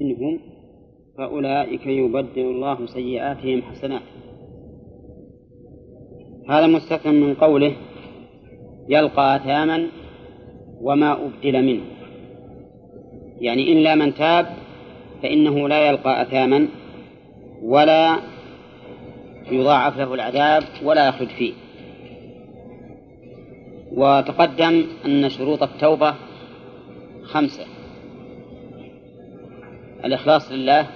منهم فأولئك يبدل الله سيئاتهم حسنات. هذا مستثنى من قوله يلقى أثاما وما أبدل منه. يعني إلا من تاب فإنه لا يلقى أثاما ولا يضاعف له العذاب ولا يخلد فيه. وتقدم أن شروط التوبة خمسة. الإخلاص لله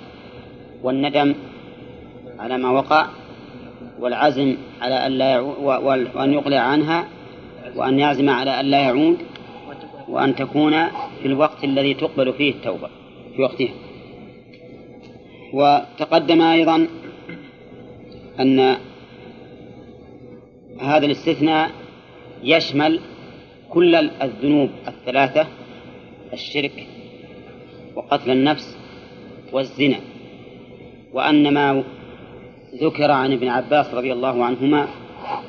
والندم على ما وقع والعزم على أن لا وأن يقلع عنها وأن يعزم على أن لا يعود وأن تكون في الوقت الذي تقبل فيه التوبة في وقتها. وتقدم أيضا أن هذا الاستثناء يشمل كل الذنوب الثلاثة الشرك وقتل النفس والزنا. وأن ما ذكر عن ابن عباس رضي الله عنهما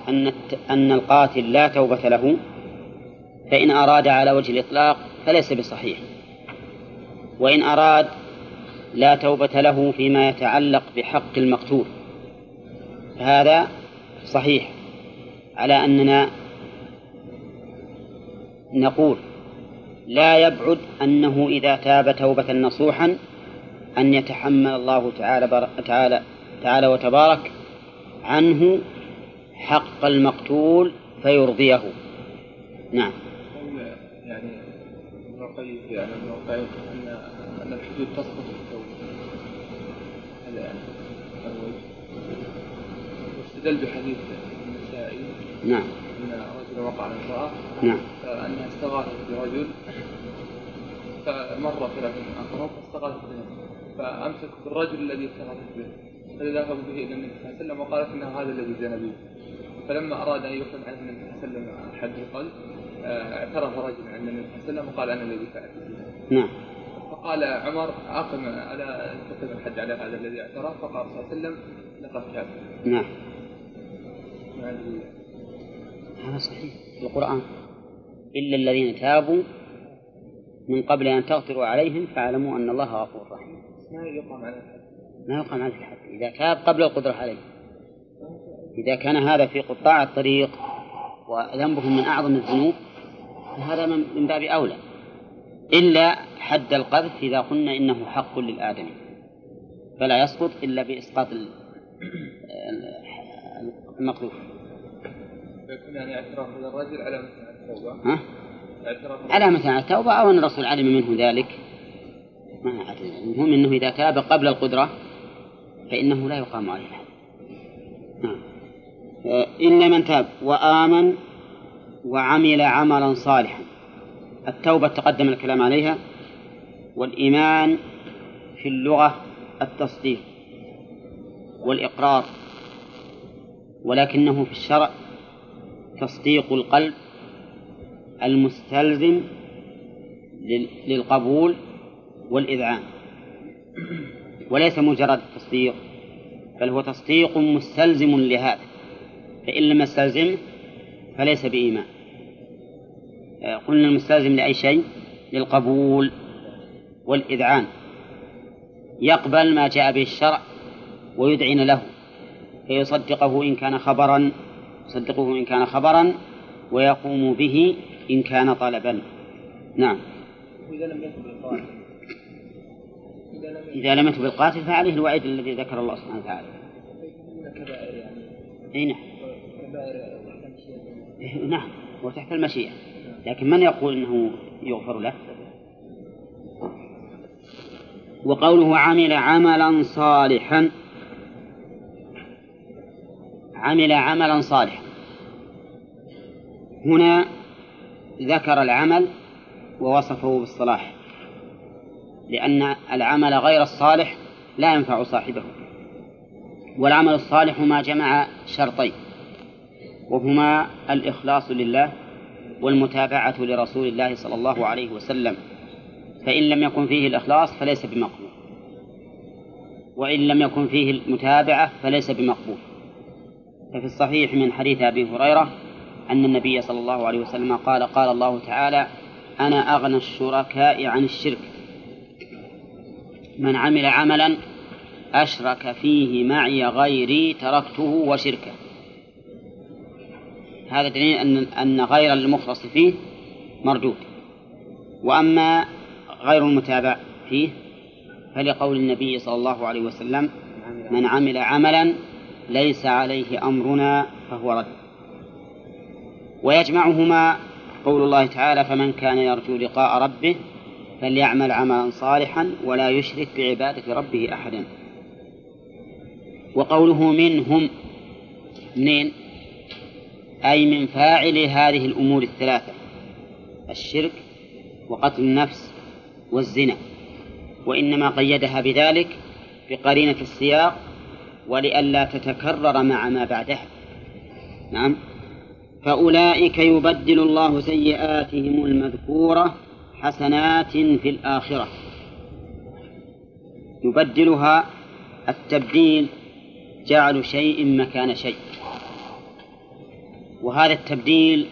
أن أن القاتل لا توبة له فإن أراد على وجه الإطلاق فليس بصحيح. وإن أراد لا توبة له فيما يتعلق بحق المقتول فهذا صحيح. على أننا نقول لا يبعد أنه إذا تاب توبة نصوحا أن يتحمل الله تعالى تعالى تعالى وتبارك عنه حق المقتول فيرضيه. نعم. يعني ابن القيم يعني ابن القيم ان أن الحدود تسقط في التوبه هذا يعني واستدل بحديث النسائي. نعم. أن رجلا وقع على امرأة. نعم. فأنها استغاثت برجل. فمر ثلاثة أقرب فاستغاثت فأمسك بالرجل الذي استغاثت به فذهبوا به إلى النبي صلى الله عليه وسلم وقالت إنه هذا الذي به فلما أراد أن يحكم عنه النبي صلى الله عليه وسلم حد القلب آه، اعترف رجل عند النبي صلى الله عليه وسلم وقال أنا الذي فعلت. نعم. فقال عمر أقم على تقيم الحد على هذا الذي اعترف فقال صلى الله عليه وسلم لقد كافر نعم. هذا صحيح. في القرآن. إلا الذين تابوا من قبل أن تغفروا عليهم فاعلموا أن الله غفور رحيم. ما يقام على الحد. ما يقام عليه الحد. إذا تاب قبل القدرة عليه. إذا كان هذا في قطاع الطريق وذنبهم من أعظم الذنوب فهذا من باب أولى. إلا حد القذف إذا قلنا إنه حق للآدمي. فلا يسقط إلا بإسقاط ال- المقذوف. فيكون يعني اعتراف الرجل على مثل التوبة. على التوبة أو أن الرسول علم منه ذلك. ما أدري المهم أنه إذا تاب قبل القدرة فإنه لا يقام عليه الحد نعم. آه، إلا من تاب وآمن وعمل عملا صالحا. التوبة تقدم الكلام عليها. والإيمان في اللغة التصديق والإقرار. ولكنه في الشرع تصديق القلب المستلزم لل- للقبول والإذعان. وليس مجرد تصديق بل هو تصديق مستلزم لهذا. فإن لم يستلزمه فليس بإيمان. آه، قلنا المستلزم لأي شيء؟ للقبول والإذعان. يقبل ما جاء به الشرع ويدعن له فيصدقه إن كان خبرا يصدقه إن كان خبرا ويقوم به إن كان طلبا نعم. إذا لم بالقاتل إذا لم يتب بالقاتل فعليه الوعيد الذي ذكر الله سبحانه وتعالى. أي نعم. إيه، نعم. هو تحت المشيئة. لكن من يقول أنه يغفر له؟ وقوله عمل عملا صالحا. عمل عملا صالحا. هنا ذكر العمل ووصفه بالصلاح. لأن العمل غير الصالح لا ينفع صاحبه والعمل الصالح ما جمع شرطين وهما الإخلاص لله والمتابعة لرسول الله صلى الله عليه وسلم فإن لم يكن فيه الإخلاص فليس بمقبول وإن لم يكن فيه المتابعة فليس بمقبول. ففي الصحيح من حديث أبي هريرة أن النبي صلى الله عليه وسلم قال قال الله تعالى أنا أغنى الشركاء عن الشرك من عمل عملا أشرك فيه معي غيري تركته وشركه. هذا دليل أن أن غير المخلص فيه مردود. وأما غير المتابع فيه فلقول النبي صلى الله عليه وسلم من عمل عملا ليس عليه أمرنا فهو رد. ويجمعهما قول الله تعالى فمن كان يرجو لقاء ربه فليعمل عملا صالحا ولا يشرك بعبادة ربه أحدا. وقوله منهم منين؟ أي من فاعل هذه الأمور الثلاثة الشرك وقتل النفس والزنا. وإنما قيدها بذلك بقرينة السياق ولئلا تتكرر مع ما بعدها. نعم. فأولئك يبدل الله سيئاتهم المذكورة حسنات في الآخرة. يبدلها التبديل جعل شيء مكان شيء. وهذا التبديل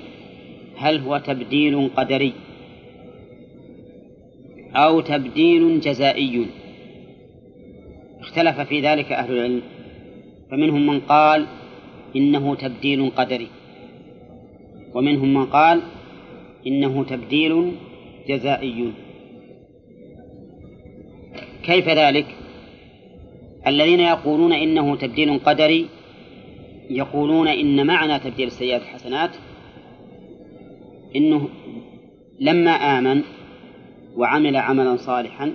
هل هو تبديل قدري أو تبديل جزائي؟ اختلف في ذلك أهل العلم. فمنهم من قال إنه تبديل قدري ومنهم من قال إنه تبديل جزائي. كيف ذلك؟ الذين يقولون إنه تبديل قدري يقولون إن معنى تبديل السيئات الحسنات إنه لما آمن وعمل عملا صالحا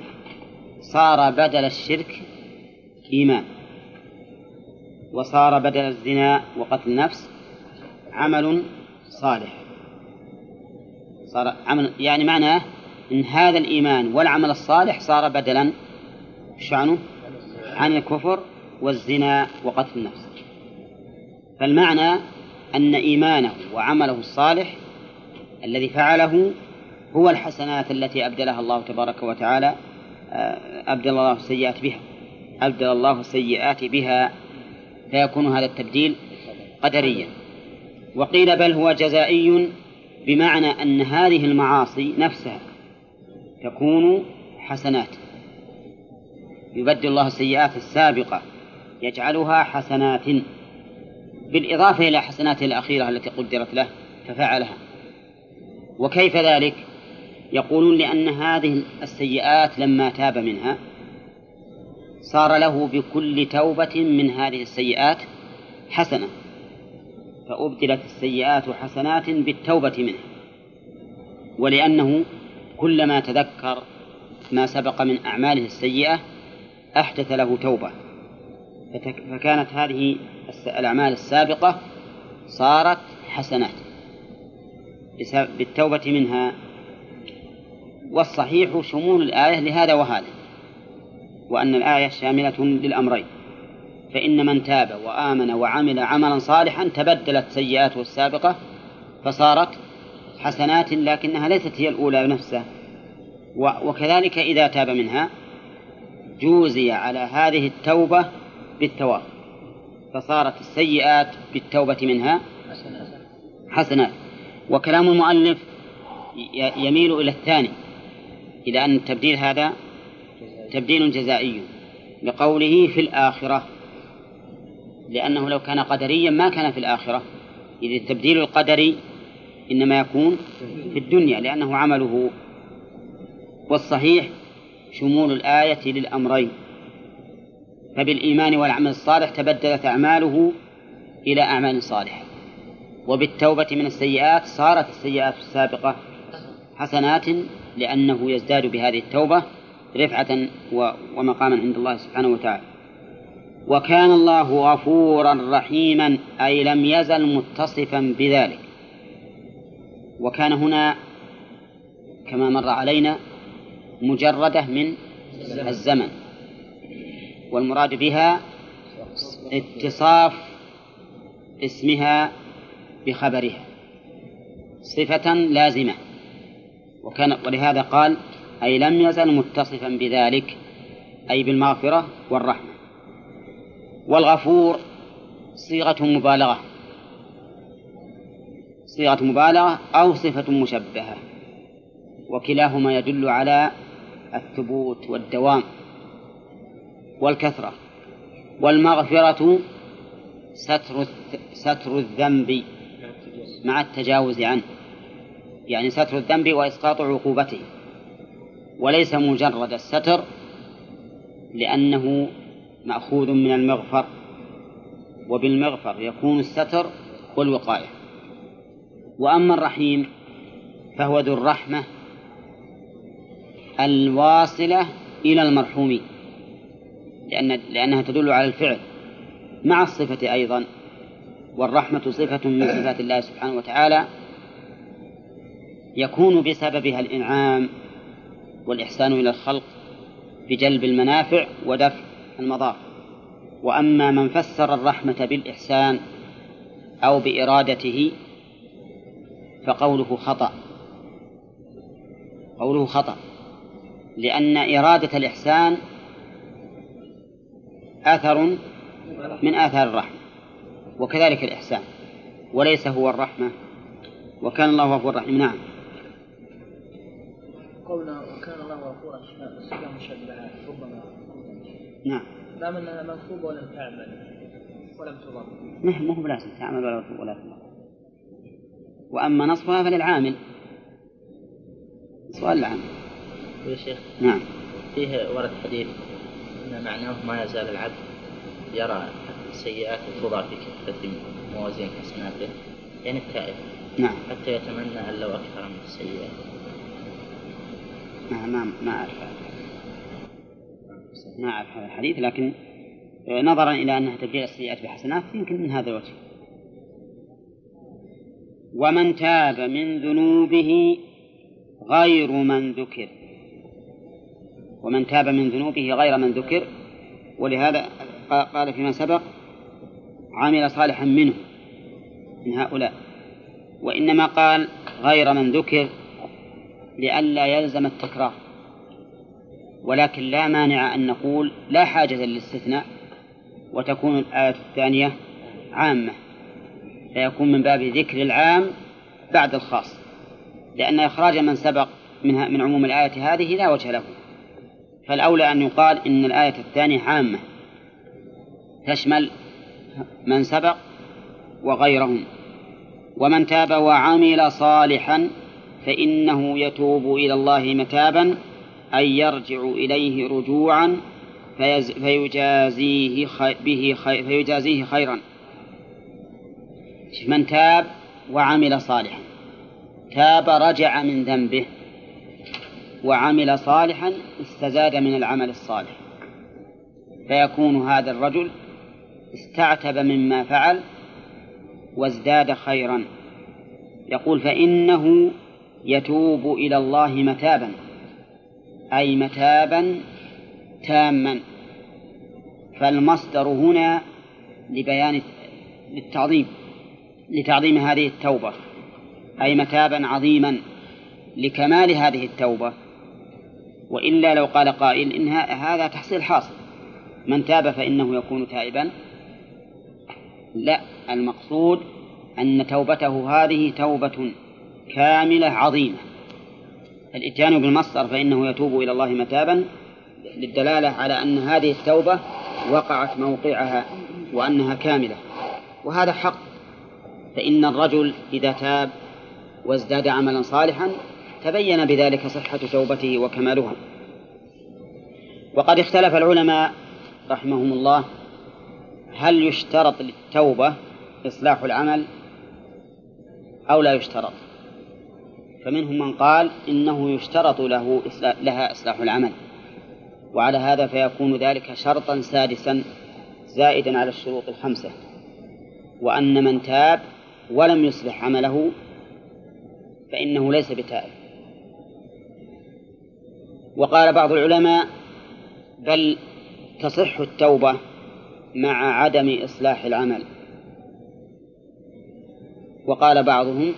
صار بدل الشرك إيمان وصار بدل الزنا وقتل النفس عمل صالح. صار عمل يعني معناه إن هذا الإيمان والعمل الصالح صار بدلا شعنه عن الكفر والزنا وقتل النفس. فالمعنى أن إيمانه وعمله الصالح الذي فعله هو الحسنات التي أبدلها الله تبارك وتعالى آه، أبدل الله السيئات بها. أبدل الله السيئات بها. فيكون هذا التبديل قدريا. وقيل بل هو جزائي بمعنى أن هذه المعاصي نفسها تكون حسنات. يبدل الله السيئات السابقة يجعلها حسنات. بالإضافة إلى حسناته الأخيرة التي قدرت له ففعلها. وكيف ذلك؟ يقولون لأن هذه السيئات لما تاب منها صار له بكل توبة من هذه السيئات حسنة. فأبدلت السيئات حسنات بالتوبة منها ولأنه كلما تذكر ما سبق من أعماله السيئة أحدث له توبة. فكانت هذه الأعمال السابقة صارت حسنات بالتوبة منها. والصحيح شمول الآية لهذا وهذا وأن الآية شاملة للأمرين. فإن من تاب وآمن وعمل عملا صالحا تبدلت سيئاته السابقة فصارت حسنات لكنها ليست هي الأولى نفسها وكذلك إذا تاب منها جوزي على هذه التوبة بالثواب فصارت السيئات بالتوبة منها حسنات. وكلام المؤلف يميل إلى الثاني إلى أن التبديل هذا تبديل جزائي لقوله في الآخرة. لأنه لو كان قدريا ما كان في الآخرة. إذ التبديل القدري إنما يكون في الدنيا لأنه عمله والصحيح شمول الآية للأمرين. فبالإيمان والعمل الصالح تبدلت أعماله إلى أعمال صالحة. وبالتوبة من السيئات صارت السيئات السابقة حسنات لأنه يزداد بهذه التوبة رفعة ومقاما عند الله سبحانه وتعالى. وكان الله غفورا رحيما أي لم يزل متصفا بذلك. وكان هنا كما مر علينا مجردة من الزمن. والمراد بها اتصاف اسمها بخبرها صفة لازمة. وكان ولهذا قال أي لم يزل متصفا بذلك أي بالمغفرة والرحمة. والغفور صيغة مبالغة. صيغة مبالغة أو صفة مشبهة. وكلاهما يدل على الثبوت والدوام والكثرة. والمغفرة ستر ستر الذنب مع التجاوز عنه. يعني ستر الذنب وإسقاط عقوبته. وليس مجرد الستر لأنه مأخوذ من المغفر وبالمغفر يكون الستر والوقاية وأما الرحيم فهو ذو الرحمة الواصلة إلى المرحوم لأن لأنها تدل على الفعل مع الصفة أيضا. والرحمة صفة من صفات الله سبحانه وتعالى يكون بسببها الإنعام والإحسان إلى الخلق بجلب المنافع ودفع المضار وأما من فسر الرحمة بالإحسان أو بإرادته فقوله خطأ. قوله خطأ. لأن إرادة الإحسان أثر من آثار الرحمة وكذلك الإحسان. وليس هو الرحمة وكان الله غفورا رحيما نعم. قولنا وكان الله غفورا صفة مشبهة ربما نعم. لا منها منصوبة ولم تعمل ولم تضر. نعم مو بلازم تعمل ولا ولا تضر. وأما نصبها فللعامل. سؤال العامل يا شيخ نعم. فيه ورد حديث أن معناه ما يزال العبد يرى السيئات توضع في كفة موازين حسناته يعني التائب نعم. حتى يتمنى أن لو أكثر من السيئات. ما ما ما أعرف. ما أعرف هذا الحديث لكن نظرا إلى أنها تبديل السيئات بحسنات يمكن من هذا الوجه. ومن تاب من ذنوبه غير من ذكر. ومن تاب من ذنوبه غير من ذكر ولهذا قال فيما سبق عمل صالحا منه من هؤلاء. وإنما قال غير من ذكر لئلا يلزم التكرار. ولكن لا مانع أن نقول لا حاجة للاستثناء وتكون الآية الثانية عامة فيكون من باب ذكر العام بعد الخاص لأن إخراج من سبق منها من عموم الآية هذه لا وجه له. فالأولى أن يقال إن الآية الثانية عامة تشمل من سبق وغيرهم ومن تاب وعمل صالحا فإنه يتوب إلى الله متابا أي يرجع إليه رجوعا فيجازيه به خي فيجازيه خيرا. من تاب وعمل صالحا. تاب رجع من ذنبه وعمل صالحا استزاد من العمل الصالح. فيكون هذا الرجل استعتب مما فعل وازداد خيرا. يقول فإنه يتوب إلى الله متابا. أي متابا تاما. فالمصدر هنا لبيان للتعظيم لتعظيم هذه التوبة أي متابا عظيما لكمال هذه التوبة. وإلا لو قال قائل إن هذا تحصيل حاصل. من تاب فإنه يكون تائبا. لا المقصود أن توبته هذه توبة كاملة عظيمة. الإتيان بالمصدر فإنه يتوب إلى الله متابا للدلالة على أن هذه التوبة وقعت موقعها وأنها كاملة. وهذا حق فإن الرجل إذا تاب وازداد عملا صالحا تبين بذلك صحة توبته وكمالها. وقد اختلف العلماء رحمهم الله هل يشترط للتوبة إصلاح العمل أو لا يشترط. فمنهم من قال إنه يشترط له لها إصلاح العمل. وعلى هذا فيكون ذلك شرطا سادسا زائدا على الشروط الخمسة. وأن من تاب ولم يصلح عمله فإنه ليس بتائب. وقال بعض العلماء بل تصح التوبة مع عدم إصلاح العمل. وقال بعضهم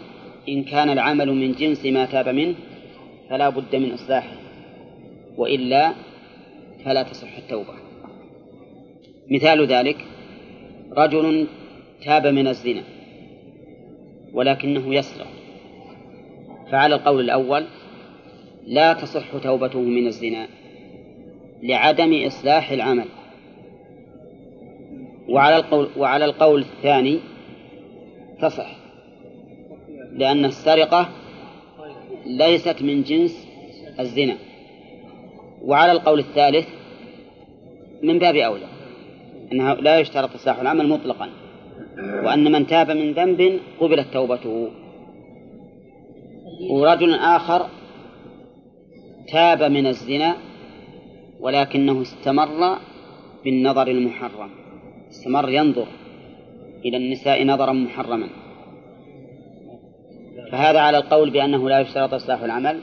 إن كان العمل من جنس ما تاب منه فلا بد من إصلاحه وإلا فلا تصح التوبة. مثال ذلك رجل تاب من الزنا ولكنه يسرق فعلى القول الأول لا تصح توبته من الزنا لعدم إصلاح العمل. وعلى القول وعلى القول الثاني تصح لأن السرقة ليست من جنس الزنا. وعلى القول الثالث من باب أولى أنه لا يشترط إصلاح العمل مطلقا وأن من تاب من ذنب قبلت توبته. ورجل آخر تاب من الزنا ولكنه استمر بالنظر المحرم استمر ينظر إلى النساء نظرا محرما. فهذا على القول بأنه لا يشترط إصلاح العمل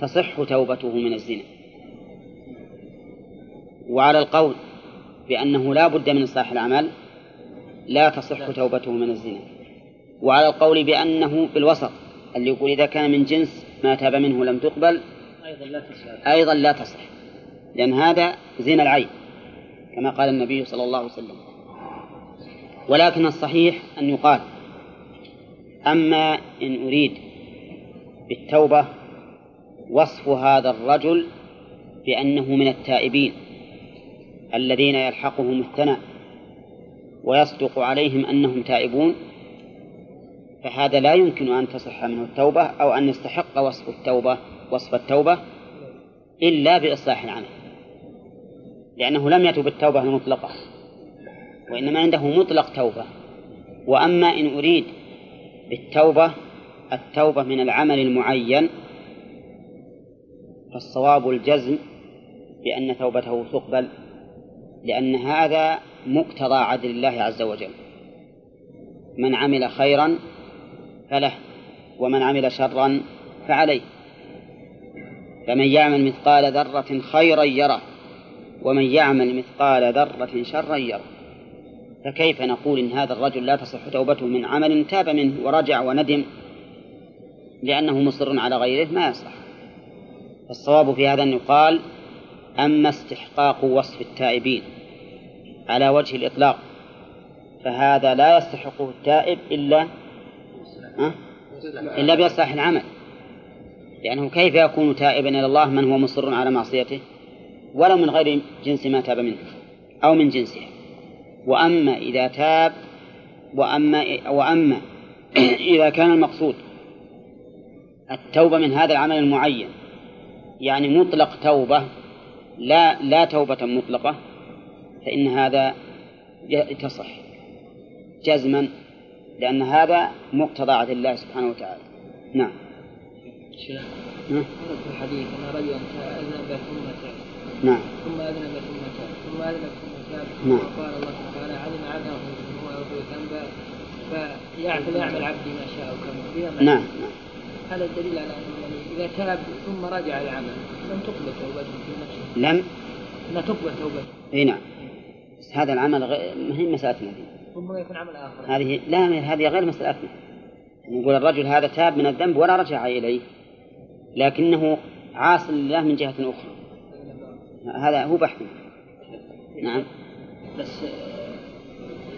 تصح توبته من الزنا. وعلى القول بأنه لا بد من إصلاح العمل لا تصح توبته من الزنا. وعلى القول بأنه بالوسط اللي يقول إذا كان من جنس ما تاب منه لم تقبل أيضا لا تصح. أيضا لا تصح لأن هذا زنا العين كما قال النبي صلى الله عليه وسلم. ولكن الصحيح أن يقال أما إن أريد بالتوبة وصف هذا الرجل بأنه من التائبين الذين يلحقهم الثناء ويصدق عليهم أنهم تائبون فهذا لا يمكن أن تصح منه التوبة أو أن يستحق وصف التوبة وصف التوبة إلا بإصلاح العمل لأنه لم يتب التوبة المطلقة وإنما عنده مطلق توبة وأما إن أريد بالتوبة التوبة من العمل المعين فالصواب الجزم بأن توبته تقبل لأن هذا مقتضى عدل الله عز وجل. من عمل خيرا فله ومن عمل شرا فعليه. فمن يعمل مثقال ذرة خيرا يره ومن يعمل مثقال ذرة شرا يره. فكيف نقول إن هذا الرجل لا تصح توبته من عمل تاب منه ورجع وندم لأنه مصر على غيره؟ ما يصح. الصواب في هذا أن يقال أما استحقاق وصف التائبين على وجه الإطلاق فهذا لا يستحقه التائب إلا؟ إلا بإصلاح العمل. لأنه كيف يكون تائبا إلى الله من هو مصر على معصيته؟ ولو من غير جنس ما تاب منه أو من جنسها وأما إذا تاب وأما وأما إذا كان المقصود التوبة من هذا العمل المعين يعني مطلق توبة لا لا توبة مطلقة فإن هذا تصح جزما لأن هذا مقتضى عدل الله سبحانه وتعالى. نعم. شيخ ورد في الحديث أن رجلا أذنب ثم تاب. نعم. ثم أذنب ثم تاب. ثم أذنب ثم نعم. وقال الله تعالى علم عنه هو ذنبا فيعمل يعمل عبدي ما شاء كما. نعم نعم. هذا الدليل على أنه يعني إذا تاب ثم رجع العمل لم تقبل توبته في نفسه. لم؟ لا تقبل توبته. إي نعم. بس هذا العمل غير ما هي مسألتنا هذه ربما يكون عمل آخر. هذه لا هذه غير مسألتنا نقول الرجل هذا تاب من الذنب ولا رجع إليه. لكنه عاص لله من جهة أخرى. هذا هو بحث نعم. بس آه،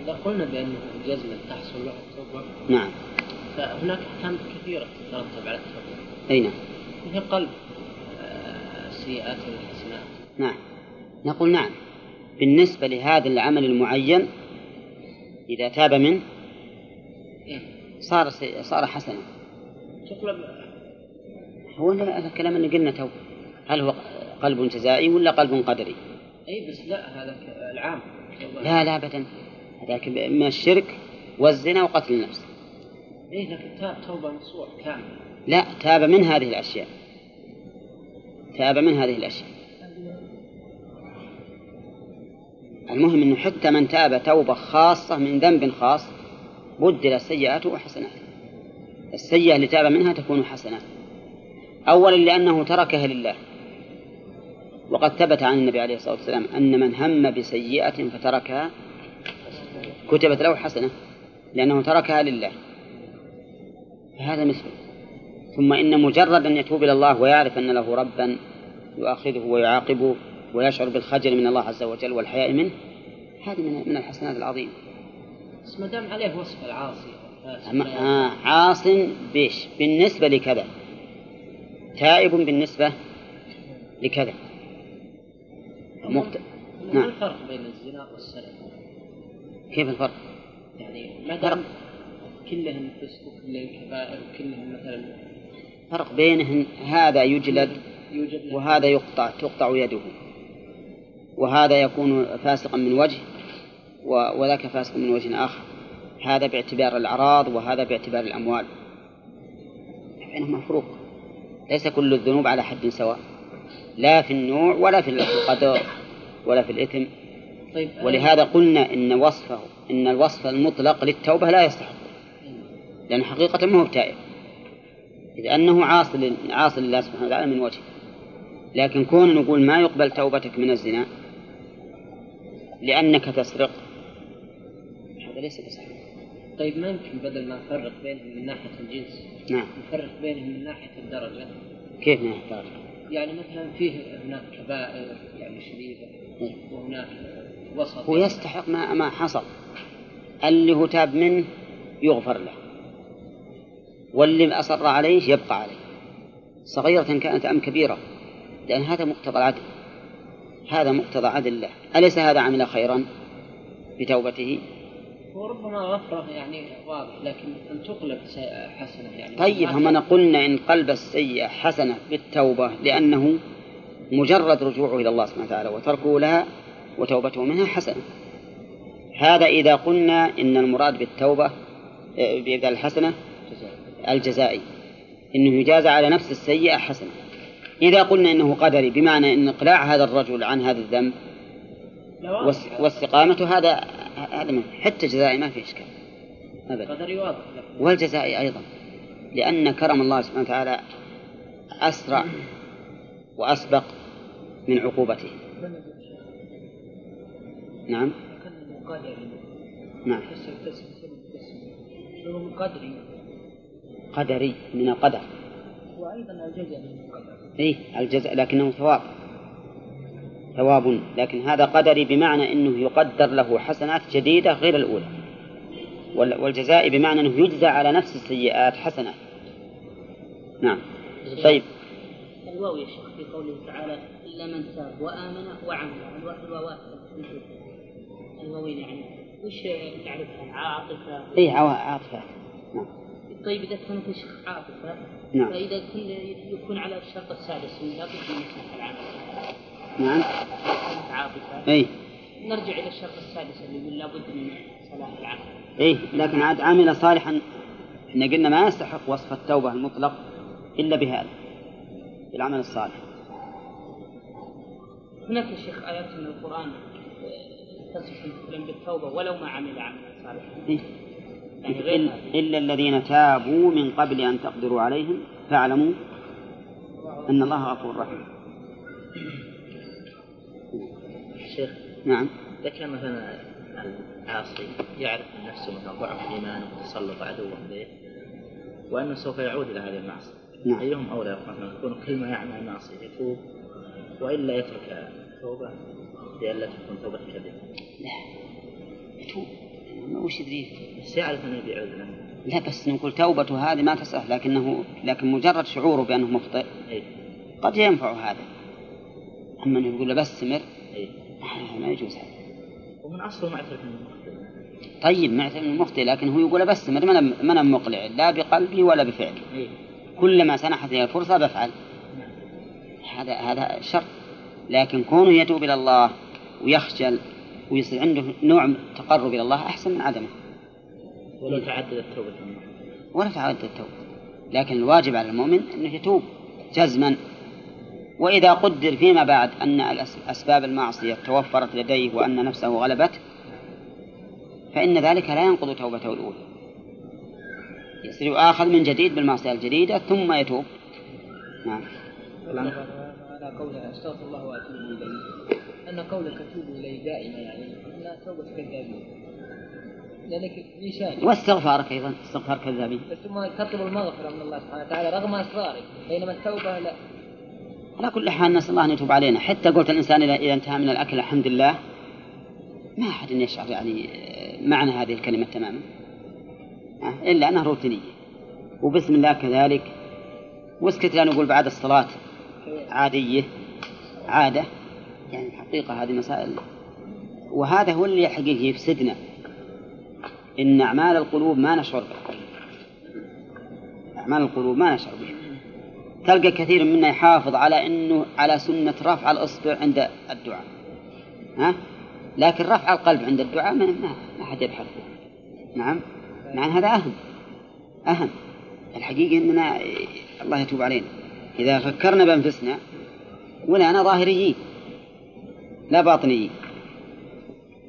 إذا قلنا بأنه الجزم تحصل له التوبة نعم. فهناك أحكام كثيرة تترتب على التوبة. أي نعم. مثل قلب آه، السيئات والحسنات. نعم. نقول نعم. بالنسبة لهذا العمل المعين إذا تاب منه إيه. صار سي- صار حسنا. تقلب هو هذا الكلام اللي قلنا تو هل هو قلب جزائي ولا قلب قدري؟ أي بس لا هذا العام. لا لا أبدا. هذاك من الشرك والزنا وقتل النفس. إيه لكن تاب توبة نصوح كاملة لا تاب من هذه الأشياء. تاب من هذه الأشياء. المهم أنه حتى من تاب توبة خاصة من ذنب خاص بدل سيئاته وحسنات السيئة اللي تاب منها تكون حسنات أولا لأنه تركها لله. وقد ثبت عن النبي عليه الصلاة والسلام أن من هم بسيئة فتركها كتبت له حسنة لأنه تركها لله. فهذا مثله ثم إن مجرد أن يتوب إلى الله ويعرف أن له ربا يؤاخذه ويعاقبه ويشعر بالخجل من الله عز وجل والحياء منه هذه من من الحسنات العظيمة. بس ما دام عليه وصف العاصي. آه عاص بيش بالنسبة لكذا. تائب بالنسبة لكذا. ما نعم. الفرق بين الزنا والسرقة؟ كيف الفرق؟ يعني ما دام كلهن فسق وكلهن كبائر وكلهن مثلا فرق بينهن هذا يجلد وهذا يقطع تقطع يده. وهذا يكون فاسقا من وجه وذاك فاسق من وجه آخر. هذا باعتبار الأعراض وهذا باعتبار الأموال. بينهما فروق ليس كل الذنوب على حد سواء. لا في النوع ولا في القدر. ولا في الإثم. طيب ولهذا قلنا إن وصفه إن الوصف المطلق للتوبة لا يستحق لأن حقيقة ما هو تائب. إذ أنه عاصي عاصي لله سبحانه وتعالى من وجه لكن كون نقول ما يقبل توبتك من الزنا لأنك تسرق هذا ليس بصحيح. طيب ما يمكن بدل ما نفرق بينهم من ناحية الجنس نعم. نفرق بينهم من ناحية الدرجة؟ كيف ما يحتاج يعني مثلا فيه هناك كبائر يعني شديدة. إيه. وهناك وسط هو يستحق ما ما حصل. اللي هو تاب منه يغفر له. واللي أصر عليه يبقى عليه. صغيرة كانت أم كبيرة لأن هذا مقتضى العدل. هذا مقتضى عدل الله أليس هذا عمل خيرا بتوبته؟ وربما غفرة يعني واضح لكن أن تقلب حسنة يعني. طيب هم قلنا إن قلب السيئة حسنة بالتوبة لأنه مجرد رجوعه إلى الله سبحانه وتعالى وتركه لها وتوبته منها حسنة هذا إذا قلنا إن المراد بالتوبة آه، بإبدال الحسنة الجزائي. إنه يجازى على نفس السيئة حسنة. إذا قلنا إنه قدري بمعنى أن إقلاع هذا الرجل عن هذا الذنب واستقامته هذا هذا حتى جزائي ما في إشكال. أبدا. قدري واضح. لكن والجزاء أيضا. لأن كرم الله سبحانه وتعالى أسرع وأسبق من عقوبته نعم. نعم. قدري قدري من القدر. وأيضا الجزء من القدر إيه الجزاء لكنه ثواب. ثواب لكن هذا قدري بمعنى أنه يقدر له حسنات جديدة غير الأولى. وال- والجزاء بمعنى أنه يجزى على نفس السيئات حسنات نعم. طيب. الواو يا شيخ في قوله تعالى إلا من تاب وآمن وعمل. الوا- الواوات الواوين يعني. وش تعرفها؟ عاطفة. عوا- عاطفة. نعم. طيب إذا كانت يا شيخ عاطفة نعم. فإذا يكون على الشرط السادس من لابد من العمل نعم. عاطفة. إيه. نرجع إلى الشرط السادس اللي يقول لابد من صلاح العمل إيه لكن عاد عمل صالحا. إحنا قلنا ما يستحق وصف التوبة المطلق إلا بهذا. بالعمل الصالح. هناك يا شيخ آيات من القرآن تصف مثلا بالتوبة ولو ما عمل عملا صالحا. إيه. يعني غير إلا- الذين تابوا من قبل أن تقدروا عليهم فاعلموا أن الله غفور رحيم. شيخ نعم. كان مثلا العاصي يعرف من نفسه مثلا ضعف إيمانه وتسلط عدوه عليه وأنه سوف يعود إلى هذه المعصية. نعم. أيهم أولى مثلا يكون كل ما يعمل معصية يتوب وإلا يترك التوبة لئلا تكون توبة كذب يتوب. وش يدريه بس يعرف أنه بيعود له لا بس نقول توبته هذه ما تصح لكنه لكن مجرد شعوره بأنه مخطئ. أي. قد ينفع هذا. أما أنه يقول له بس استمر أي. هذا ما يجوز هذا. ومن أصله معترف مخطئ. طيب معتبر إنه مخطئ لكن هو يقول بس ما أنا ما أنا مقلع لا بقلبي ولا بفعلي. أي. كلما سنحت لي الفرصة بفعل. هذا هذا شر. لكن كونه يتوب إلى الله ويخجل ويصير عنده نوع من التقرب إلى الله أحسن من عدمه. ولو تعددت توبة المرء ولا تعد التوبة. لكن الواجب على المؤمن أنه يتوب جزما. وإذا قدر فيما بعد أن الأس- أسباب المعصية توفرت لديه وأن نفسه غلبته فإن ذلك لا ينقض توبته الأولى. يصير يؤاخذ من جديد بالمعصية الجديدة ثم يتوب. نعم. على قوله أستغفر الله وأتوب إليه. أن قولك اتوب إليه دائما يعني انها توبه كذابين لأنك نشان واستغفارك أيضا استغفار كذابين ثم تطلب المغفرة من الله سبحانه وتعالى رغم أسرارك. بينما التوبة لا. على كل حال نسأل الله أن يتوب علينا. حتى قلت الإنسان إذا إذا انتهى من الأكل الحمد لله. ما أحد يشعر يعني معنى هذه الكلمة تماما. آه، إلا أنها روتينية. وبسم الله كذلك. واسكت لا نقول بعد الصلاة. عادية. عادة. يعني حقيقه هذه مسائل. وهذا هو اللي حقيقي يفسدنا إن أعمال القلوب ما نشعر بها. أعمال القلوب ما نشعر بها. تلقى كثير منا يحافظ على أنه على سنة رفع الإصبع عند الدعاء. ها؟ لكن رفع القلب عند الدعاء ما ما ما حد يبحث نعم؟ مع أن هذا أهم. أهم. الحقيقة أننا الله يتوب علينا. إذا فكرنا بأنفسنا ولا أنا ظاهريين لا باطنيين.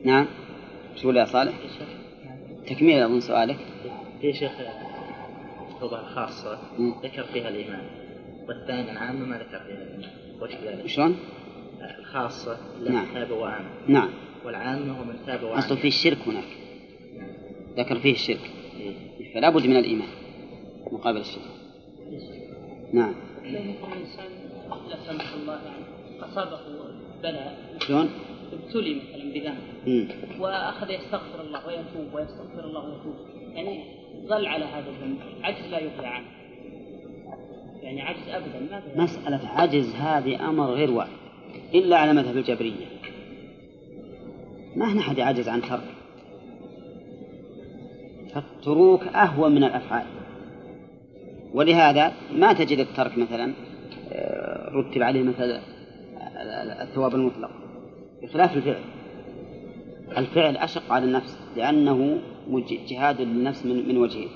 نعم. شو يا صالح؟ تكميل أظن سؤالك. في شيخ الخاصة مم. ذكر فيها الإيمان. والثاني العامة ما ذكر فيها الإيمان. وش ذلك؟ شلون؟ الخاصة نعم. تاب وآمن نعم. والعامة هو من تاب وآمن أصل فيه الشرك هناك. ذكر فيه الشرك. فلا بد من الإيمان مقابل الشرك نعم لا سمح الله يعني أصابه بلاء شلون؟ ابتلي مثلا بذنب مم. وأخذ يستغفر الله ويتوب ويستغفر الله ويتوب يعني ظل على هذا الذنب عجز لا يقلع عنه يعني عجز ابدا ما مسألة عجز هذه أمر غير وارد إلا على مذهب الجبرية ما هنا أحد يعجز عن ترك فالتروك أهون من الأفعال. ولهذا ما تجد الترك مثلا آه، رتب عليه مثلا الثواب المطلق. بخلاف الفعل. الفعل أشق على النفس لأنه جهاد للنفس من من وجهين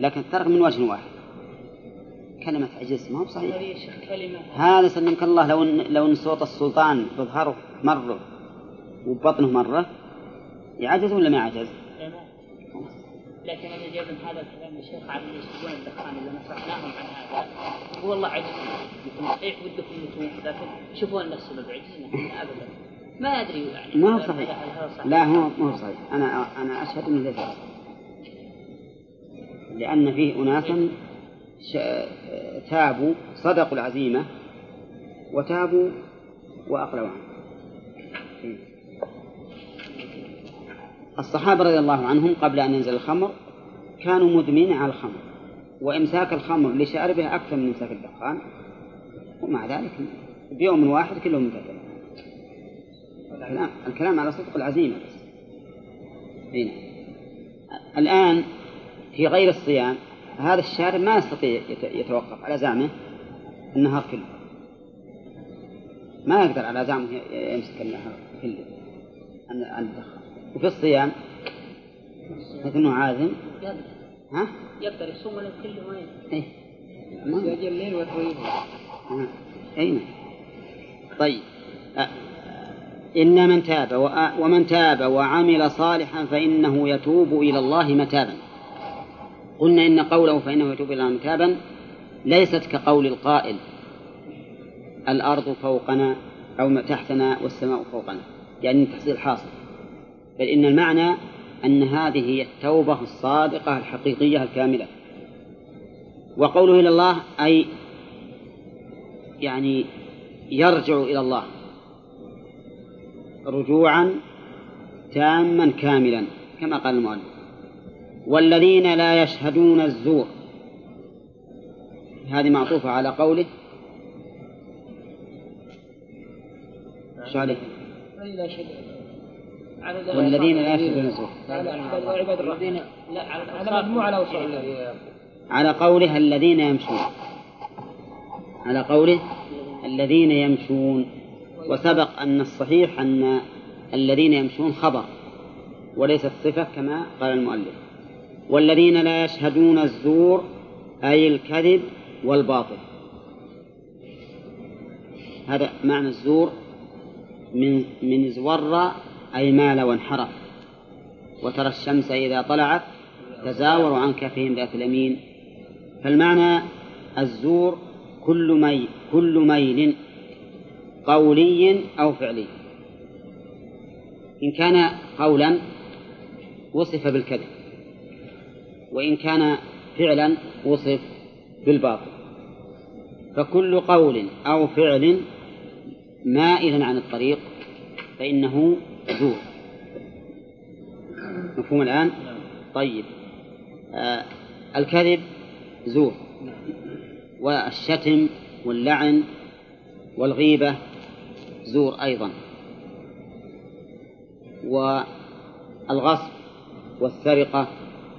لكن الترك من وجه واحد. كلمة عجز ما هو صحيح هذا سلمك الله لو ان لو إن صوت السلطان بظهره مرة وبطنه مرة يعجز ولا ما يعجز؟ لكن أنا جايب من هذا الكلام يا شيخ على اللي يشتغلون الدخان اللي نصحناهم عن هذا. هو والله عجز يكون صحيح ودكم نتوب لكن شوفوا لنا السبب عجزنا ابدا. ما أدري يعني. ما هو صحيح. لا هو ما هو صحيح. أنا أنا أشهد إنه ليس صحيح. لأن فيه اناسا ش- تابوا صدقوا العزيمة وتابوا واقلعوا عنه. الصحابة رضي الله عنهم قبل أن ينزل الخمر كانوا مدمنين على الخمر وإمساك الخمر لشاربه أكثر من إمساك الدخان ومع ذلك بيوم واحد كلهم انتهوا الكلام الكلام على صدق العزيمة بس. هنا. الآن في غير الصيام هذا الشارب ما يستطيع يت- يتوقف على زعمه النهار كله. ما يقدر على زعمه يمسك النهار كله عن الدخان. وفي الصيام مثل إنه عازم ها؟ يقدر يصوم له كله ما يقدر. يجي الليل آه. أي نعم. طيب آه. إن من تاب ومن تاب وعمل صالحا فإنه يتوب إلى الله متابا قلنا إن قوله فإنه يتوب إلى الله متابا ليست كقول القائل الأرض فوقنا أو تحتنا والسماء فوقنا يعني تحصيل حاصل بل إن المعنى أن هذه هي التوبة الصادقة الحقيقية الكاملة. وقوله إلى الله أي يعني يرجع إلى الله رجوعا تاما كاملا كما قال المؤلف. والذين لا يشهدون الزور هذه معطوفة على قوله. إيش عليه؟ لا شيء على ذلك والذين لا يشهدون الزور. على الرحمن لا على على قوله الذين يمشون. على قوله الذين يمشون. وسبق أن الصحيح أن الذين يمشون خبر وليست صفة كما قال المؤلف. والذين لا يشهدون الزور أي الكذب والباطل. هذا معنى الزور من من زور أي مال وانحرف. وترى الشمس إذا طلعت تزاور عن كفهم ذات اليمين. فالمعنى الزور كل ميل كل ميل قولي أو فعلي. إن كان قولا وصف بالكذب. وإن كان فعلا وصف بالباطل. فكل قول أو فعل مائل عن الطريق فإنه زور. مفهوم الآن؟ طيب. آه الكذب زور. والشتم واللعن والغيبة زور أيضا. والغصب والسرقة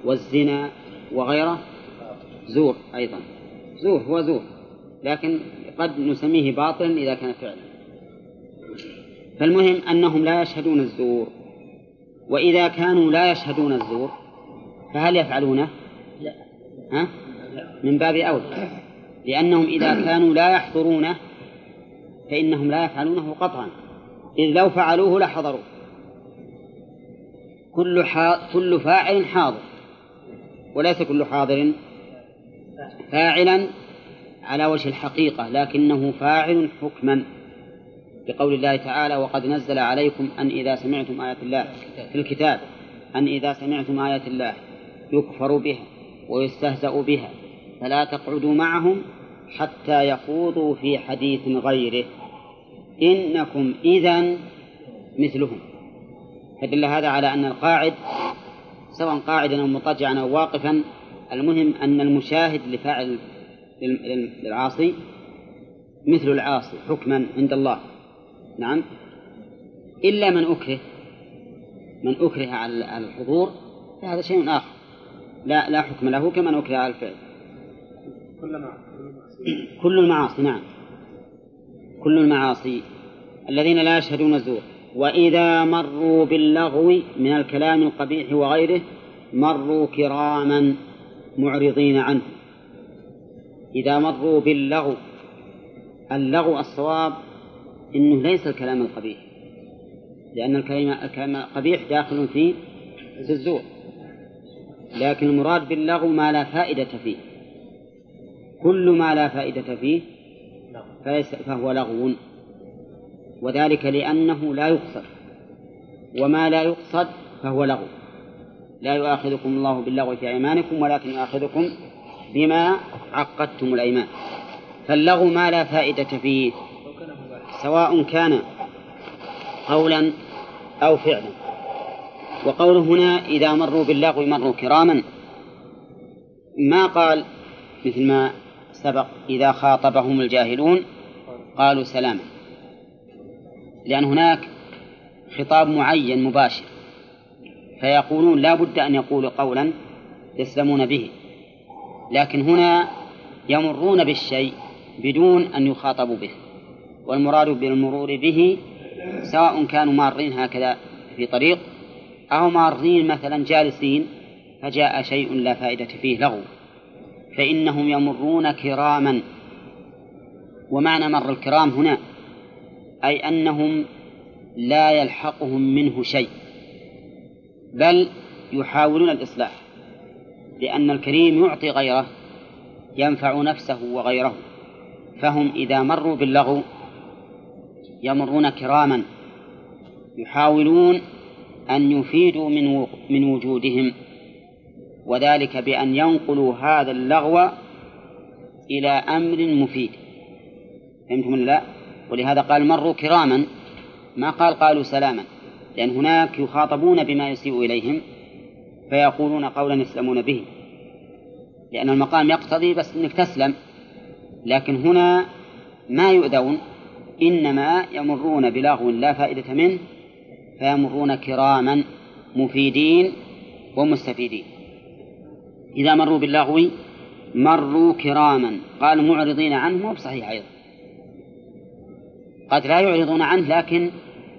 والزنا وغيره زور أيضا. زور هو زور لكن قد نسميه باطلا إذا كان فعلا. فالمهم أنهم لا يشهدون الزور. وإذا كانوا لا يشهدون الزور فهل يفعلونه؟ لا. ها؟ من باب أولى لأنهم إذا كانوا لا يحضرونه فإنهم لا يفعلونه قطعا. إذ لو فعلوه لحضروا. كل حا... كل فاعل حاضر. وليس كل حاضر فاعلا على وجه الحقيقة لكنه فاعل حكما. بقول الله تعالى وقد نزل عليكم أن إذا سمعتم آيات الله في الكتاب أن إذا سمعتم آيات الله يكفر بها ويستهزأ بها فلا تقعدوا معهم حتى يخوضوا في حديث غيره. إنكم إذا مثلهم. فدل هذا على أن القاعد سواء قاعدا أو مضطجعا أو واقفا المهم أن المشاهد لفاعل العاصي مثل العاصي حكما عند الله. نعم. إلا من أكره من أكره على الحضور فهذا شيء آخر. لا لا حكم له كمن أكره على الفعل. كل المعاصي نعم. كل المعاصي. الذين لا يشهدون الزور. وإذا مروا باللغو من الكلام القبيح وغيره مروا كراما معرضين عنه. إذا مروا باللغو اللغو الصواب إنه ليس الكلام القبيح. لأن الكلام الكلام القبيح داخل في الزور. لكن المراد باللغو ما لا فائدة فيه. كل ما لا فائدة فيه فهو لغو. وذلك لأنه لا يقصد. وما لا يقصد فهو لغو. لا يؤاخذكم الله باللغو في أيمانكم ولكن يؤاخذكم بما عقدتم الأيمان. فاللغو ما لا فائدة فيه سواء كان قولا أو فعلا. وقوله هنا إذا مروا باللغو مروا كراما. ما قال مثل ما سبق إذا خاطبهم الجاهلون قالوا سلاما لأن هناك خطاب معين مباشر. فيقولون لا بد أن يقولوا قولا يسلمون به. لكن هنا يمرون بالشيء بدون أن يخاطبوا به. والمراد بالمرور به سواء كانوا مارين هكذا في طريق أو مارين مثلا جالسين فجاء شيء لا فائدة فيه لغو. فإنهم يمرون كراما. ومعنى مر الكرام هنا أي أنهم لا يلحقهم منه شيء بل يحاولون الإصلاح لأن الكريم يعطي غيره ينفع نفسه وغيره. فهم إذا مروا باللغو يمرون كراما يحاولون أن يفيدوا من من وجودهم وذلك بأن ينقلوا هذا اللغو إلى أمر مفيد فهمتم لا؟ ولهذا قال مروا كراما ما قال قالوا سلاما لأن هناك يخاطبون بما يسيء إليهم فيقولون قولا يسلمون به لأن المقام يقتضي بس أنك تسلم لكن هنا ما يؤذون إنما يمرون بلغو لا فائدة منه فيمرون كراما مفيدين ومستفيدين. إذا مروا باللغو مروا كراما قال معرضين عنه مو بصحيح أيضا. قد لا يعرضون عنه لكن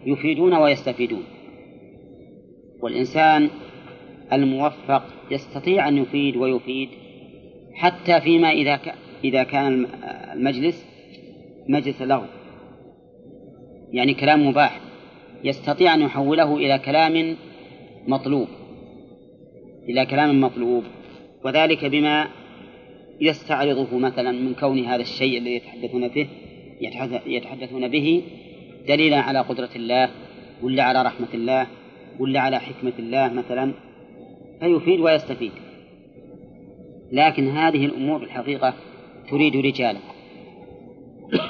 يفيدون ويستفيدون. والإنسان الموفق يستطيع أن يفيد ويفيد حتى فيما إذا إذا كان المجلس مجلس لغو يعني كلام مباح يستطيع أن يحوله إلى كلام مطلوب إلى كلام مطلوب وذلك بما يستعرضه مثلا من كون هذا الشيء الذي يتحدثون به يتحدثون به دليلا على قدرة الله ولا على رحمة الله ولا على حكمة الله مثلا فيفيد ويستفيد. لكن هذه الأمور الحقيقة تريد رجالا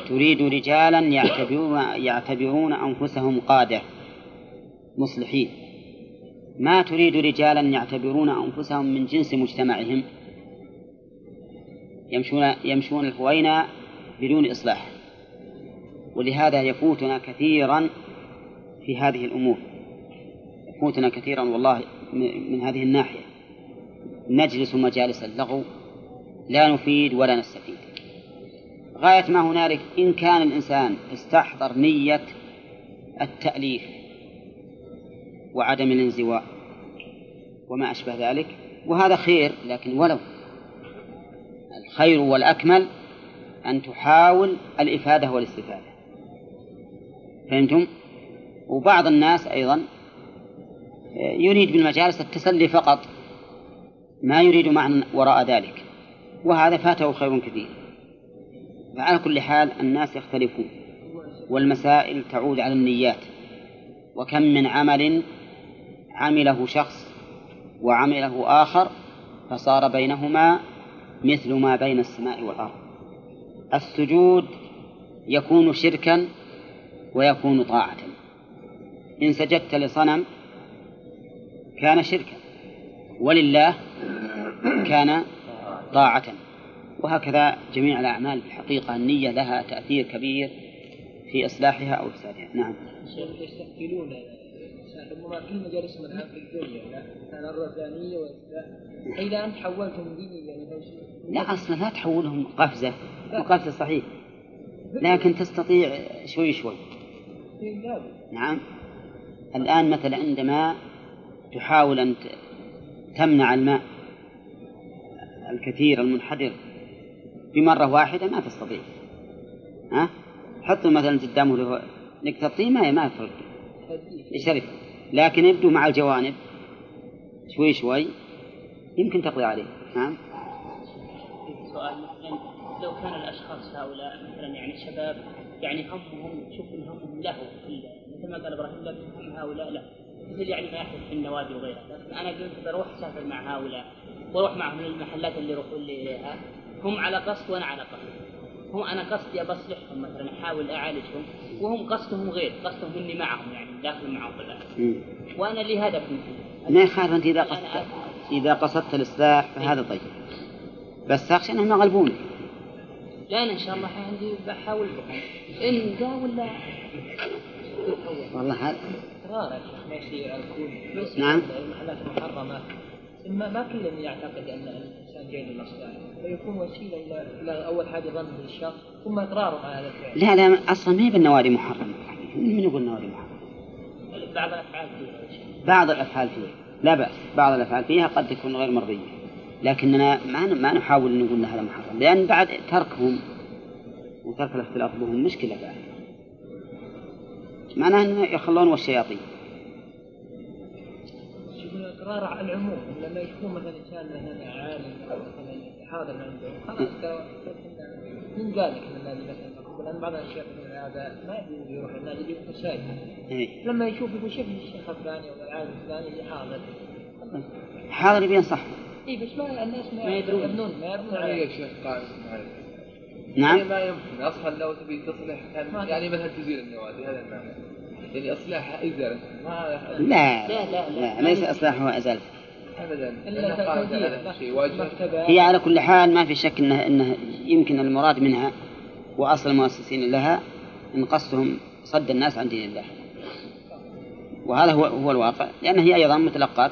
تريد رجالا يعتبرون يعتبرون أنفسهم قادة مصلحين. ما تريد رجالا يعتبرون أنفسهم من جنس مجتمعهم؟ يمشون يمشون الهوينة بدون إصلاح. ولهذا يفوتنا كثيرا في هذه الأمور. يفوتنا كثيرا والله من هذه الناحية. نجلس مجالس اللغو. لا نفيد ولا نستفيد. غاية ما هنالك إن كان الإنسان استحضر نية التأليف وعدم الانزواء وما أشبه ذلك وهذا خير لكن ولو. الخير والأكمل أن تحاول الإفادة والاستفادة. فهمتم؟ وبعض الناس أيضا يريد بالمجالس التسلي فقط ما يريد معنى وراء ذلك وهذا فاته خير كثير. فعلى كل حال الناس يختلفون والمسائل تعود على النيات. وكم من عمل عمله شخص وعمله آخر فصار بينهما مثل ما بين السماء والأرض. السجود يكون شركا ويكون طاعة. إن سجدت لصنم كان شركا ولله كان طاعة. وهكذا جميع الأعمال في الحقيقة النية لها تأثير كبير في إصلاحها أو إفسادها. نعم. شيخ يستقبلون ربما كل مجالسهم الان في الدنيا لا كان الرزانيه والإسلام فاذا انت حولتم ديني يعني لا أصلا لا تحولهم قفزة. وقفزة صحيح. لكن تستطيع شوي شوي. نعم. الآن مثلا عندما تحاول أن تمنع الماء الكثير المنحدر بمرة واحدة ما تستطيع. ها؟ حطوا مثلا قدامه نقطة طين ما ما يفرق. يشرف. لكن يبدو مع الجوانب. شوي شوي. يمكن تقضي عليه. نعم. سؤال مثلا لو كان الأشخاص هؤلاء مثلا يعني شباب يعني همهم شوف إن همهم له مثل ما قال إبراهيم لا هم هؤلاء له مثل يعني ما يحدث في النوادي وغيرها. لكن أنا قلت بروح أسافر مع هؤلاء وأروح معهم للمحلات اللي يروحون اليها هم على قصد وأنا على قصد. هم أنا قصدي بصلحهم مثلا أحاول أعالجهم وهم قصدهم غير قصدهم إني معهم يعني داخل معهم في. وأنا لي هدف ما يخالف أنت إذا أنا قصدت. إذا قصدت الإصلاح فهذا طيب. بس أخشى أنهم يغلبونك لا أنا إن شاء الله عندي بحاول إن ذا ولا؟ والله هذا. نعم. ما ما كل يعتقد أن الإنسان جاي للأصلاح فيكون وسيلة إلى إلى أول حاجة ظن بالشخص ثم إقراره على هذا الفعل. لا لا أصلا ما هي بالنوادي محرمة؟ من يقول النوادي محرمة؟ بعض الأفعال فيها. بعض الأفعال فيها. لا بأس بعض الأفعال فيها قد تكون غير مرضية. لكننا ما ما نحاول نقول أن هذا محرم لأن بعد تركهم وترك الاختلاط بهم مشكلة بعد. معناه أنهم يخلون والشياطين. إقرار على العموم لما يكون مثلا إنسان مثلا عالم أو مثلا حاضر عنده خلاص من قال لك ان النادي مثلا لأن بعض الاشياء مثلا هذا ما يروح النادي يجيب إيه. لما يشوف يقول شوف الشيخ الفلاني أو العالم الفلاني اللي حاضر. حاضر بينصح اي بس ما الناس ما يدرون. يبنون ما يبنون عليه. شيخ قائم. نعم. ما يمكن. أصلا لو تبي تصلح كان يعني مثلا تزيل النوادي هذا المعنى يعني اصلاحها ازاله ما لا لا، لا، لا. لا ليس إصلاحه الشيء واجب. مكتبة. هي على كل حال ما في شك انه انه يمكن المراد منها وأصل المؤسسين لها إن قصدهم صد الناس عن دين الله. وهذا هو هو الواقع. لأن هي أيضا متلقات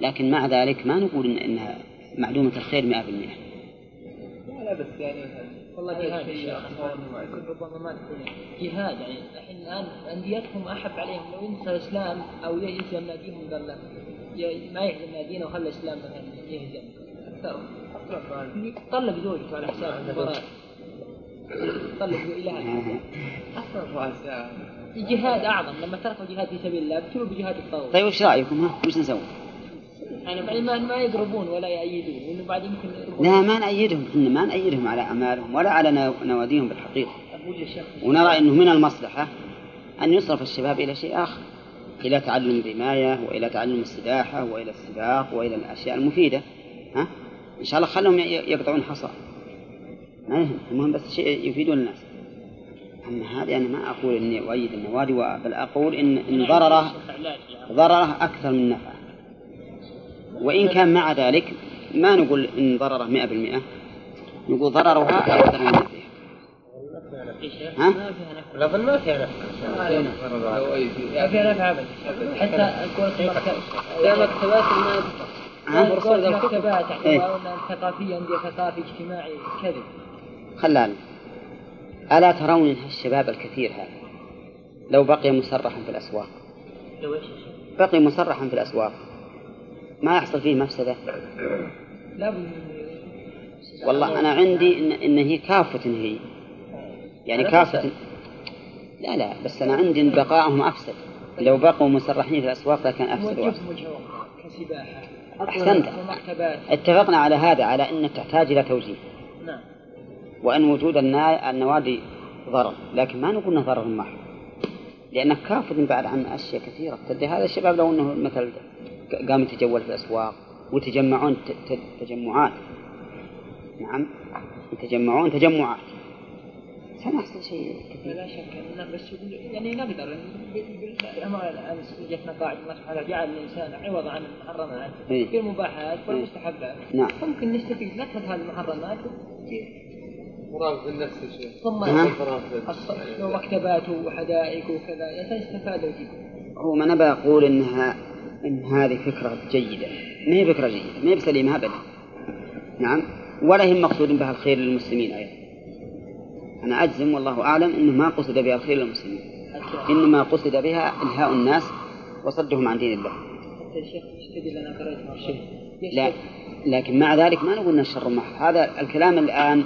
لكن مع ذلك ما نقول إن إنها معلومة الخير 100%. لا لا بس يعني والله هذا جهاد الشيخ. ربما ما تكون جهاد يعني. الحين الآن أنديتهم أحب عليهم. لو ينسى الإسلام أو يهزم ناديهم قال لا ي- ما يهزم نادينا وخلى الإسلام مثلا يهزم أكثر. طلق زوجته على حساب المباراة. طلق إلى هذا. أصلا رؤساء جهاد أعظم. لما تركوا جهاد في سبيل الله ابتلوا بجهاد الطاغوت. طيب وش رأيكم؟ ها؟ وش نسوي؟ يعني ما يقربون ولا يأيدون. لأنه بعد يمكن. لا ما نأيدهم إحنا ما نأيدهم على اعمالهم ولا على نو- نواديهم للشيخ ونرى إنه من المصلحة أن يصرف الشباب إلى شيء آخر. إلى تعلم الرماية وإلى تعلم السباحة وإلى السباق وإلى الأشياء المفيدة. ها؟ إن شاء الله خلهم يقطعون حصى. ما يهم المهم بس شيء يفيدون الناس. أما هذه أنا ما أقول إني أؤيد النوادي بل أقول ان إن ضرره. ضرره أكثر من نفعه. وإن كان مع ذلك ما نقول إن ضرره 100% نقول ضررها أكثر من نفعها. ها؟ ما فيها نفع. ما فيها نفع. ما فيها ابدا حتى يا مكتبات ما انها ثقافيه عندي ثقافي اجتماعي كذب. خلال. ألا ترون الشباب الكثير هذا؟ لو بقي مسرحا في الأسواق. لو؟ بقي مسرحا في الأسواق. ما يحصل فيه مفسدة؟ والله أنا عندي إن, إن هي كافة هي. يعني كافة لا لا بس أنا عندي إن بقائهم أفسد. لو بقوا مسرحين في الأسواق لكان أفسد كسباحة. أحسنت. اتفقنا على هذا على أن تحتاج إلى توجيه. نعم. وأن وجود النوادي ضرر لكن ما نقول إنه ضرر محض لأنك كافر بعد عن أشياء كثيرة. تدري هذا الشباب لو أنه مثل قام يتجول في الأسواق ت- تجمعات. نعم. يتجمعون تجمعات. سنحصل شيء كثير. لا شك. بس يقول يعني نقدر. بالأمانة امس جتنا قاعدة الله سبحانه وتعالى جعل الإنسان عوض عن المحرمات. إيه. في المباحات والمستحبات. نعم. ممكن نستفيد نترك هذه المحرمات. مراقبة النفس يا شيخ. ثم ها؟ الص- ومكتبات وحدائق وكذا. يستفادوا جدا هو ما نبى أقول إنها إن هذه فكرة جيدة. ما هي فكرة جيدة ما هي بسليمة أبدا. نعم. ولا هي مقصود بها الخير للمسلمين أيضا. أنا أجزم والله أعلم أنه ما قصد بها الخير للمسلمين. إنما قصد بها إلهاء الناس وصدهم عن دين الله. لا. لكن مع ذلك ما نقول أن الشر محض. هذا الكلام الآن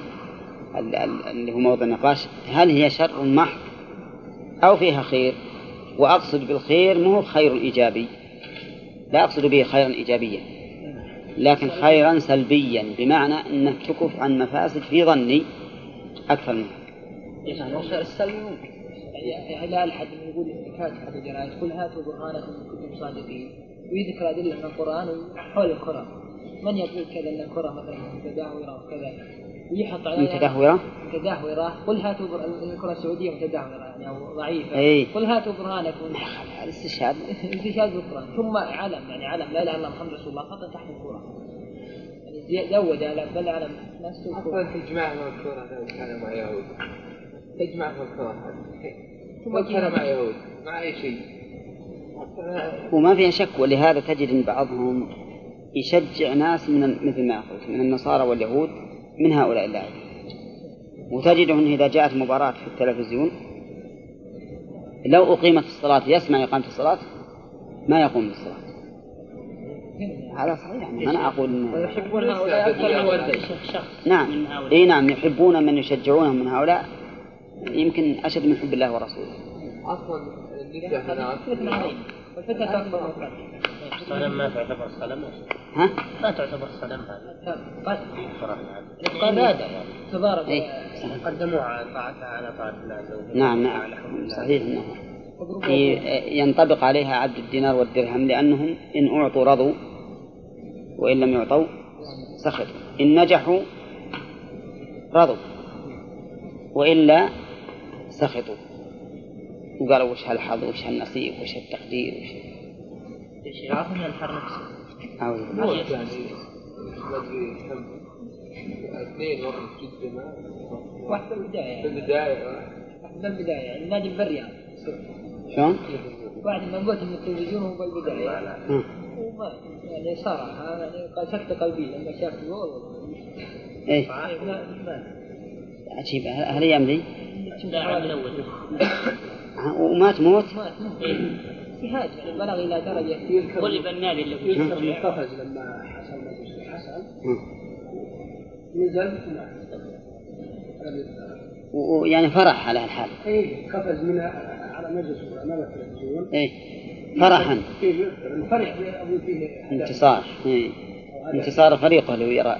ال- ال- اللي هو موضوع النقاش هل هي شر محض أو فيها خير؟ وأقصد بالخير مو خير إيجابي. لا أقصد به خيرا إيجابيا لكن خيرا سلبيا بمعنى أنك تكف عن مفاسد في ظني أكثر منها يعني الخير السلبي ممكن يعني لا احد يقول فاتح هذا الجرائد قل هاتوا برهانكم ان كنتم صادقين ويذكر أدلة من القرآن حول الكره من يقول كذا أن الكره مثلا متدهوره وكذا ويحط على متدهورة. متدهورة. قل هاتوا بر... الكرة السعودية متدهورة يعني أو ضعيفة. إيه. قل هاتوا برهانكم. هذا استشهاد انتشاد بالقران ثم علم يعني علم. لا إله إلا الله محمد رسول الله خطأ تحت الكره يعني زود علم بل علم نفسه الكرة. أصلا تجمعها مع الكرة كان مع يهود. تجمع مع الكرة ثم كان. مع يهود. مع أي شيء؟ وما فيها شك ولهذا تجد إن بعضهم يشجع ناس من مثل ما قلت من النصارى واليهود من هؤلاء اللاعبين. وتجدهم إذا جاءت مباراة في التلفزيون لو أقيمت الصلاة يسمع إقامة الصلاة ما يقوم بالصلاة. هذا صحيح. يعني أنا أقول إن ويحبون هؤلاء أكثر من نعم. من هؤلاء. إي نعم يحبون من يشجعونهم من هؤلاء. يمكن أشد من حب الله ورسوله. أصلا النساء أكبر. من القتل صنم ما تعتبر صنم ها؟ ما تعتبر صنم هذا. عبادة يعني تضارب. قدموها على طاعتها على طاعة الله عز وجل. نعم نعم. صحيح إنه. ي- ينطبق عليها عبد الدينار والدرهم لأنهم إن أعطوا رضوا وإن لم يعطوا سخطوا إن نجحوا رضوا وإلا سخطوا. وقالوا وش هالحظ وش هالنصيب وش التقدير وش يعرفون ينحر نفسه أعوذ بالله. موت يعني اثنين واحد بالبداية في يعني البداية واحد بالبداية يعني نادي بالرياض شلون؟ بعد ما قلت من التلفزيون هو بالبداية. وما يعني صار يعني سكتة قلبية لما شاف الجول إيه ما ما عجيب هل ذي؟ لاعب الأول ها، ومات موت؟ مات إيه. اجتهاد يعني بلغ إلى درجة غلب النادي اللي يذكر ان قفز لما حصل ها. نزل ويعني فرح على الحال إيه قفز من على مجلس امام التلفزيون إيه فرحا يذكر فرح فيه. انتصار إيه. هدف. انتصار فريقه لو يرى.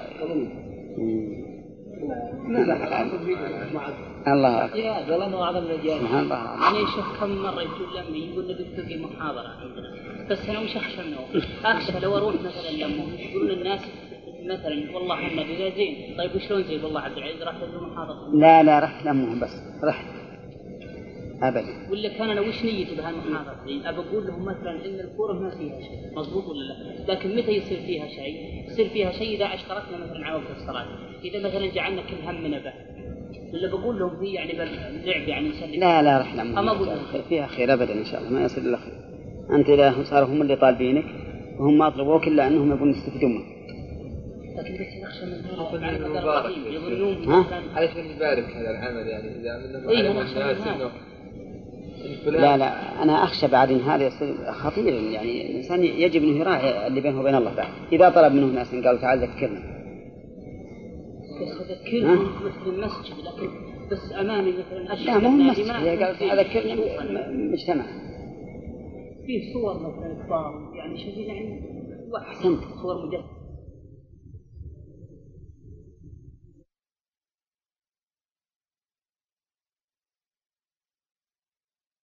حصل فيديو مع الله أكبر جهاد والله انه اعظم الجهاد سبحان الله يعني شوف كم مرة يقول لأمي يقول نبي تلقي محاضرة عندنا بس أنا وش أخشى منه؟ أخشى لو أروح مثلا لأمهم يقولون الناس مثلا والله بذا زين طيب وشلون زين والله عبد العزيز راح تلقي محاضرة لا لا رحت لأمهم بس رحت أبدا ولا كان أنا وش نيتي بهالمحاضرة دي؟ أبى أقول لهم مثلا إن الكورة ما فيها شيء، مضبوط ولا لا؟ لكن متى يصير فيها شيء؟ يصير فيها شيء إذا أشتركنا مثلا على وقت الصلاة، إذا مثلا جعلنا كل همنا به. ولا بقول لهم في يعني باللعب يعني نسلم لا لا رحلة أقول مهمة فيها خير أبدا إن شاء الله ما يصير إلا خير أنت إذا صاروا هم اللي طالبينك وهم ما طلبوك إلا أنهم يبون يستفيدون منك لكن بس نخشى من هذا. القديم يظنون علشان يبارك هذا العمل يعني إذا منهم إيه، هذا. إنه لا لا أنا أخشى بعد إن هذا يصير خطير. يعني الإنسان يجب أنه يراعي اللي بينه وبين الله بعد إذا طلب منه ناس قالوا تعال ذكرنا. بس اذكرهم مثل المسجد لكن بس أمامي مثلا أشهد لا ما هو أن مسجد ما هي يكون قالت فيه أذكرنا شيء. م- مجتمع. فيه صور مثلا كبار يعني شوف يعني أحسنت. صور مجسمه